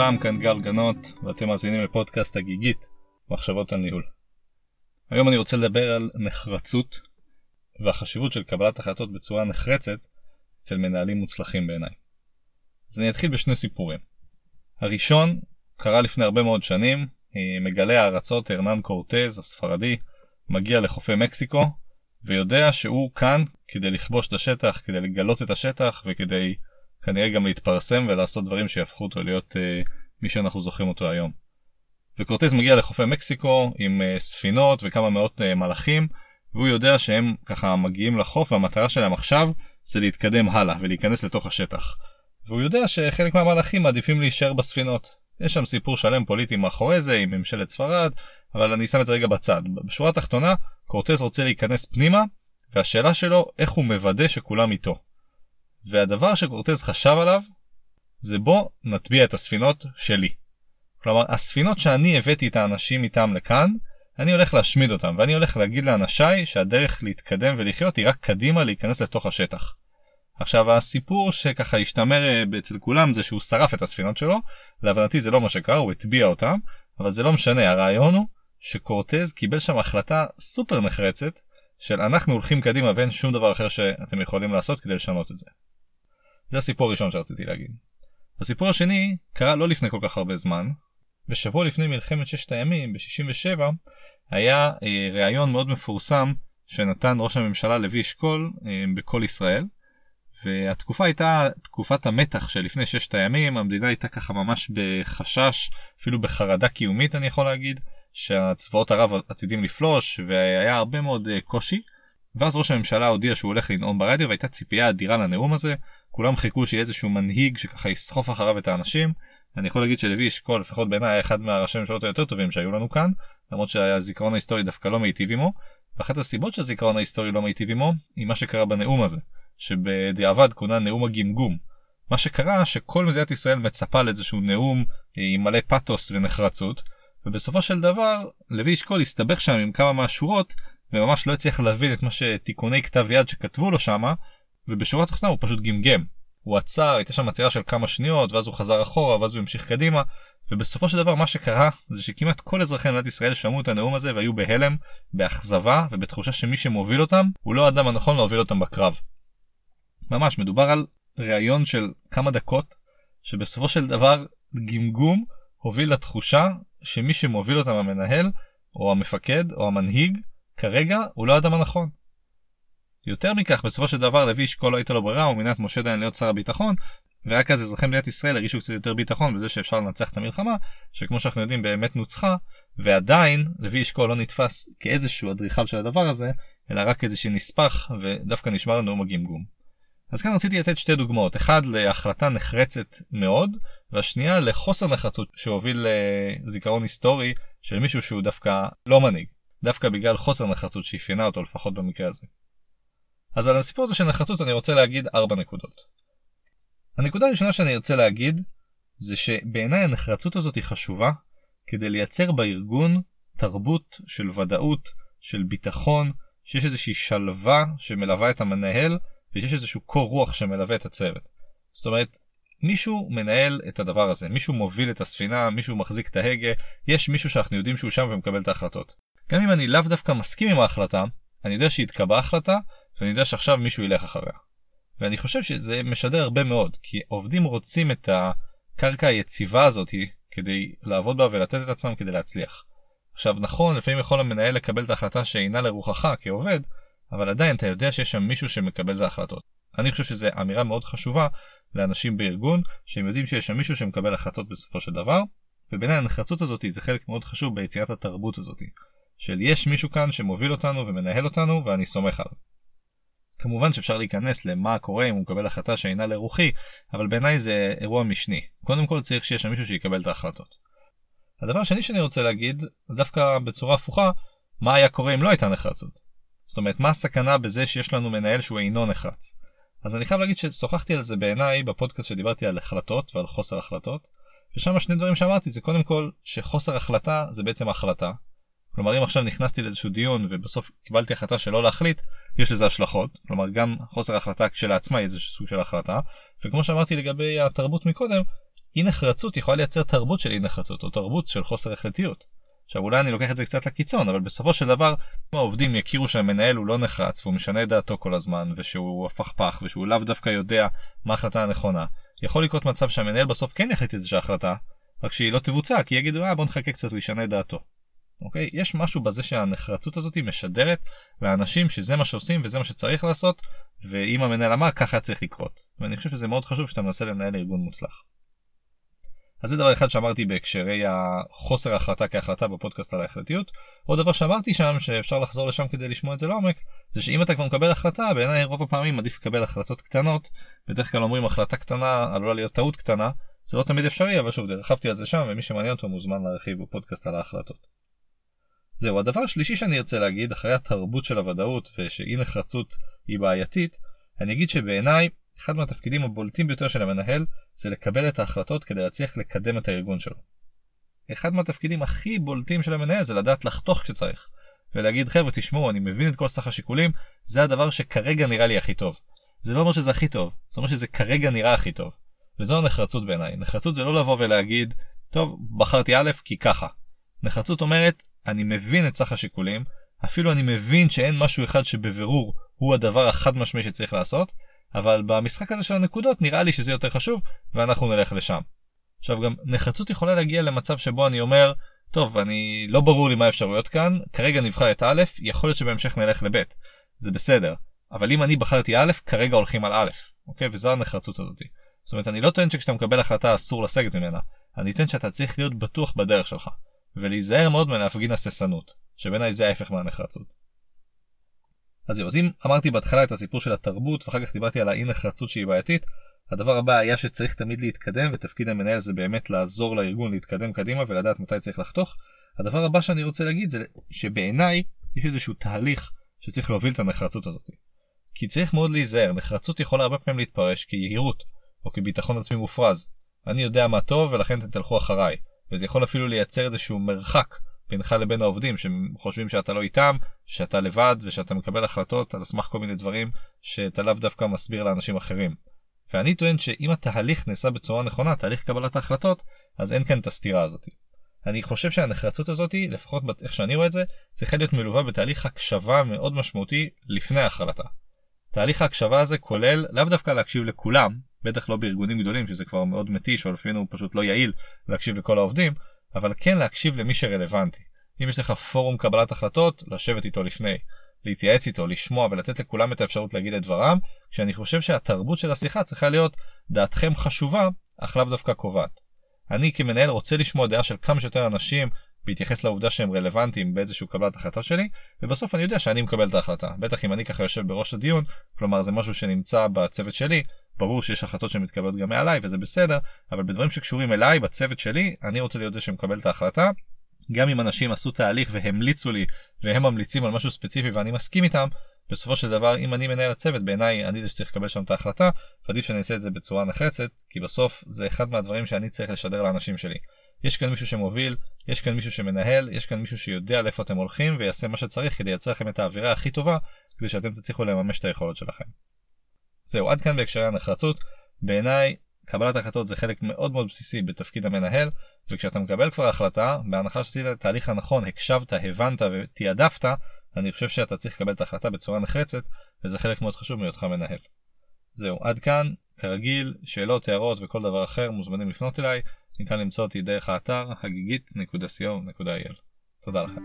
לכולם, כאן גל גנות, ואתם מאזינים לפודקאסט הגיגית, מחשבות על ניהול. היום אני רוצה לדבר על נחרצות והחשיבות של קבלת החלטות בצורה נחרצת אצל מנהלים מוצלחים בעיניי. אז אני אתחיל בשני סיפורים. הראשון קרה לפני הרבה מאוד שנים, מגלה הארצות הרנן קורטז הספרדי מגיע לחופי מקסיקו ויודע שהוא כאן כדי לכבוש את השטח, כדי לגלות את השטח וכדי כנראה גם להתפרסם ולעשות דברים שיהפכו אותו להיות uh, מי שאנחנו זוכרים אותו היום. וקורטז מגיע לחופי מקסיקו עם uh, ספינות וכמה מאות uh, מלאכים והוא יודע שהם ככה מגיעים לחוף והמטרה שלהם עכשיו זה להתקדם הלאה ולהיכנס לתוך השטח. והוא יודע שחלק מהמלאכים מעדיפים להישאר בספינות. יש שם סיפור שלם פוליטי מאחורי זה עם ממשלת ספרד, אבל אני שם את זה רגע בצד. בשורה התחתונה, קורטז רוצה להיכנס פנימה, והשאלה שלו איך הוא מוודא שכולם איתו. והדבר שקורטז חשב עליו זה בוא נטביע את הספינות שלי. כלומר, הספינות שאני הבאתי את האנשים איתם לכאן, אני הולך להשמיד אותם, ואני הולך להגיד לאנשיי שהדרך להתקדם ולחיות היא רק קדימה להיכנס לתוך השטח. עכשיו הסיפור שככה השתמר אה, אצל כולם זה שהוא שרף את הספינות שלו, להבנתי זה לא מה שקרה, הוא הטביע אותם, אבל זה לא משנה, הרעיון הוא שקורטז קיבל שם החלטה סופר נחרצת של אנחנו הולכים קדימה ואין שום דבר אחר שאתם יכולים לעשות כדי לשנות את זה. זה הסיפור הראשון שרציתי להגיד. הסיפור השני קרה לא לפני כל כך הרבה זמן. בשבוע לפני מלחמת ששת הימים, ב-67, היה אה, ראיון מאוד מפורסם שנתן ראש הממשלה לוי אשכול אה, בכל ישראל. והתקופה הייתה תקופת המתח שלפני ששת הימים, המדינה הייתה ככה ממש בחשש, אפילו בחרדה קיומית אני יכול להגיד, שהצבאות ערב עתידים לפלוש והיה הרבה מאוד אה, קושי. ואז ראש הממשלה הודיע שהוא הולך לנאום ברדיו והייתה ציפייה אדירה לנאום הזה, כולם חיכו שיהיה איזשהו מנהיג שככה יסחוף אחריו את האנשים. אני יכול להגיד שלוי אשכול לפחות בעיניי היה אחד מהראשי הממשלות היותר טובים שהיו לנו כאן, למרות שהזיכרון ההיסטורי דווקא לא מיטיב עמו, ואחת הסיבות שהזיכרון ההיסטורי לא מיטיב עמו היא מה שקרה בנאום הזה, שבדיעבד כונה נאום הגמגום. מה שקרה שכל מדינת ישראל מצפה לאיזשהו נאום עם מלא פתוס ונחרצות, ובסופו של דבר לוי אשכול הסתבך שם עם כמה מהשורות וממש לא הצליח להבין את מה שתיקוני כתב יד שכתבו לו שמה ובשורה התחתונה הוא פשוט גמגם. הוא עצר, הייתה שם עצירה של כמה שניות, ואז הוא חזר אחורה, ואז הוא המשיך קדימה, ובסופו של דבר מה שקרה זה שכמעט כל אזרחי מדינת ישראל שמעו את הנאום הזה והיו בהלם, באכזבה ובתחושה שמי שמוביל אותם הוא לא האדם הנכון להוביל אותם בקרב. ממש מדובר על ראיון של כמה דקות, שבסופו של דבר גמגום הוביל לתחושה שמי שמוביל אותם המנהל, או המפקד, או המנהיג, כרגע הוא לא האדם הנכון. יותר מכך, בסופו של דבר לוי אשכול לא הייתה לו ברירה, הוא מינה את משה דיין להיות שר הביטחון, ורק אז אזרחי מדינת ישראל הרגישו קצת יותר ביטחון בזה שאפשר לנצח את המלחמה, שכמו שאנחנו יודעים באמת נוצחה, ועדיין לוי אשכול לא נתפס כאיזשהו אדריכל של הדבר הזה, אלא רק איזשהו נספח, ודווקא נשמר לנו הגמגום. אז כאן רציתי לתת שתי דוגמאות, אחד להחלטה נחרצת מאוד, והשנייה לחוסר נחרצות שהוביל לזיכרון היסטורי של מישהו שהוא דווקא לא מנהיג, דווקא בגלל חוסר נחרצות שאפיינה אותו לפחות במקרה הזה. אז על הסיפור הזה של נחרצות אני רוצה להגיד ארבע נקודות. הנקודה הראשונה שאני ארצה להגיד זה שבעיניי הנחרצות הזאת היא חשובה כדי לייצר בארגון תרבות של ודאות, של ביטחון, שיש איזושהי שלווה שמלווה את המנהל ויש איזשהו קור רוח שמלווה את הצוות. זאת אומרת, מישהו מנהל את הדבר הזה, מישהו מוביל את הספינה, מישהו מחזיק את ההגה, יש מישהו שאנחנו יודעים שהוא שם ומקבל את ההחלטות. גם אם אני לאו דווקא מסכים עם ההחלטה, אני יודע שהתקבעה החלטה ואני יודע שעכשיו מישהו ילך אחריה. ואני חושב שזה משדר הרבה מאוד, כי עובדים רוצים את הקרקע היציבה הזאת כדי לעבוד בה ולתת את עצמם כדי להצליח. עכשיו נכון, לפעמים יכול המנהל לקבל את ההחלטה שאינה לרוחך כעובד, אבל עדיין אתה יודע שיש שם מישהו שמקבל את ההחלטות. אני חושב שזו אמירה מאוד חשובה לאנשים בארגון, שהם יודעים שיש שם מישהו שמקבל החלטות בסופו של דבר, ובעיניי הנחרצות הזאת זה חלק מאוד חשוב ביצירת התרבות הזאת, של יש מישהו כאן שמוביל אותנו ומנהל אותנו ואני סומך עליו. כמובן שאפשר להיכנס למה קורה אם הוא מקבל החלטה שאינה לרוחי, אבל בעיניי זה אירוע משני. קודם כל צריך שיש שם מישהו שיקבל את ההחלטות. הדבר השני שאני רוצה להגיד, דווקא בצורה הפוכה, מה היה קורה אם לא הייתה נחרצות. זאת אומרת, מה הסכנה בזה שיש לנו מנהל שהוא אינו נחרץ. אז אני חייב להגיד ששוחחתי על זה בעיניי בפודקאסט שדיברתי על החלטות ועל חוסר החלטות, ושם שני דברים שאמרתי זה קודם כל שחוסר החלטה זה בעצם החלטה. כלומר אם עכשיו נכנסתי לאיזשהו דיון ובסוף קיבלתי החלטה שלא להחליט, יש לזה השלכות, כלומר גם חוסר החלטה כשלעצמה היא איזשהו סוג של החלטה, וכמו שאמרתי לגבי התרבות מקודם, אי נחרצות יכולה לייצר תרבות של אי נחרצות, או תרבות של חוסר החלטיות. עכשיו אולי אני לוקח את זה קצת לקיצון, אבל בסופו של דבר, אם העובדים יכירו שהמנהל הוא לא נחרץ, והוא משנה את דעתו כל הזמן, ושהוא הפכפך, ושהוא לאו דווקא יודע מה ההחלטה הנכונה, יכול לקרות מצב שהמנהל בסוף כן יחליט איזושהי החלטה, רק שהיא לא תבוצע, כי יגידו, אה בוא נחכה קצת, הוא ישנה את דעתו. אוקיי? יש משהו בזה שהנחרצות הזאת משדרת לאנשים שזה מה שעושים וזה מה שצריך לעשות, ואם המנהל אמר, ככה צריך לקרות. ואני חושב שזה מאוד חשוב שאתה מנסה לנהל ארגון מוצלח. אז זה דבר אחד שאמרתי בהקשרי החוסר ההחלטה כהחלטה בפודקאסט על ההחלטיות. עוד דבר שאמרתי שם שאפשר לחזור לשם כדי לשמוע את זה לעומק זה שאם אתה כבר מקבל החלטה בעיניי רוב הפעמים עדיף לקבל החלטות קטנות בדרך כלל אומרים החלטה קטנה עלולה להיות טעות קטנה זה לא תמיד אפשרי אבל שוב הרחבתי על זה שם ומי שמעניין אותו מוזמן להרחיב בפודקאסט על ההחלטות. זהו הדבר השלישי שאני ארצה להגיד אחרי התרבות של הוודאות ושאי נחרצות היא בעייתית אני אגיד שבעיניי אחד מהתפקידים הבולטים ביותר של המנהל זה לקבל את ההחלטות כדי להצליח לקדם את הארגון שלו. אחד מהתפקידים הכי בולטים של המנהל זה לדעת לחתוך כשצריך. ולהגיד חבר'ה תשמעו אני מבין את כל סך השיקולים זה הדבר שכרגע נראה לי הכי טוב. זה לא אומר שזה הכי טוב, זה אומר שזה כרגע נראה הכי טוב. וזו הנחרצות בעיניי. נחרצות זה לא לבוא ולהגיד טוב בחרתי א' כי ככה. נחרצות אומרת אני מבין את סך השיקולים אפילו אני מבין שאין משהו אחד שבבירור הוא הדבר החד משמעי שצריך לעשות אבל במשחק הזה של הנקודות נראה לי שזה יותר חשוב ואנחנו נלך לשם. עכשיו גם נחרצות יכולה להגיע למצב שבו אני אומר טוב אני לא ברור לי מה האפשרויות כאן כרגע נבחר את א' יכול להיות שבהמשך נלך לב' זה בסדר אבל אם אני בחרתי א' כרגע הולכים על א' אוקיי וזו הנחרצות הזאתי. זאת אומרת אני לא טוען שכשאתה מקבל החלטה אסור לסגת ממנה אני טוען שאתה צריך להיות בטוח בדרך שלך ולהיזהר מאוד מלהפגין הססנות שבעיניי זה ההפך מהנחרצות. אז זהו, אז אם אמרתי בהתחלה את הסיפור של התרבות ואחר כך דיברתי על האי נחרצות שהיא בעייתית, הדבר הבא היה שצריך תמיד להתקדם ותפקיד המנהל זה באמת לעזור לארגון להתקדם קדימה ולדעת מתי צריך לחתוך. הדבר הבא שאני רוצה להגיד זה שבעיניי יש איזשהו תהליך שצריך להוביל את הנחרצות הזאת. כי צריך מאוד להיזהר, נחרצות יכולה הרבה פעמים להתפרש כיהירות או כביטחון עצמי מופרז. אני יודע מה טוב ולכן אתם תלכו אחריי. וזה יכול אפילו לייצר איזשהו מרחק בינך לבין העובדים שחושבים שאתה לא איתם, שאתה לבד ושאתה מקבל החלטות על סמך כל מיני דברים שאתה לאו דווקא מסביר לאנשים אחרים. ואני טוען שאם התהליך נעשה בצורה נכונה, תהליך קבלת ההחלטות, אז אין כאן את הסתירה הזאת. אני חושב שהנחרצות הזאת, לפחות איך שאני רואה את זה, צריכה להיות מלווה בתהליך הקשבה מאוד משמעותי לפני ההחלטה. תהליך ההקשבה הזה כולל לאו דווקא להקשיב לכולם, בטח לא בארגונים גדולים שזה כבר מאוד מתיש או לפעמים הוא פשוט לא יעיל להקשיב לכל העובדים, אבל כן להקשיב למי שרלוונטי. אם יש לך פורום קבלת החלטות, לשבת איתו לפני, להתייעץ איתו, לשמוע ולתת לכולם את האפשרות להגיד את דברם, כשאני חושב שהתרבות של השיחה צריכה להיות דעתכם חשובה, אך לאו דווקא קובעת. אני כמנהל רוצה לשמוע דעה של כמה שיותר אנשים בהתייחס לעובדה שהם רלוונטיים באיזשהו קבלת החלטה שלי, ובסוף אני יודע שאני מקבל את ההחלטה. בטח אם אני ככה יושב בראש הדיון, כלומר זה משהו שנמצא בצוות שלי, ברור שיש החלטות שמתקבלות גם מעליי וזה בסדר, אבל בדברים שקשורים אליי, בצוות שלי, אני רוצה להיות זה שמקבל את ההחלטה. גם אם אנשים עשו תהליך והמליצו לי, והם ממליצים על משהו ספציפי ואני מסכים איתם, בסופו של דבר אם אני מנהל הצוות בעיניי אני זה שצריך לקבל שם את ההחלטה ועדיף שאני אעשה את זה בצורה נחרצת כי בסוף זה אחד מהדברים שאני צריך לשדר לאנשים שלי. יש כאן מישהו שמוביל, יש כאן מישהו שמנהל, יש כאן מישהו שיודע לאיפה אתם הולכים ויעשה מה שצריך כדי לייצר לכם את האווירה הכי טובה כדי שאתם תצליחו לממש את היכולות שלכם. זהו, עד כאן בהקשרי הנחרצות. בעיניי, קבלת החלטות זה חלק מאוד מאוד בסיסי בתפקיד המנהל, וכשאתה מקבל כבר החלטה, בהנחה שעשית את התהליך הנכון, הקשבת, הבנת ותעדפת, אני חושב שאתה צריך לקבל את ההחלטה בצורה נחרצת, וזה חלק מאוד חשוב מהיותך מנהל. זהו, עד כאן, כרגיל, שאלות, הערות וכל דבר אחר מוזמנים לפנות אליי, ניתן למצוא אותי דרך האתר הגיגית.co.il. תודה לכם.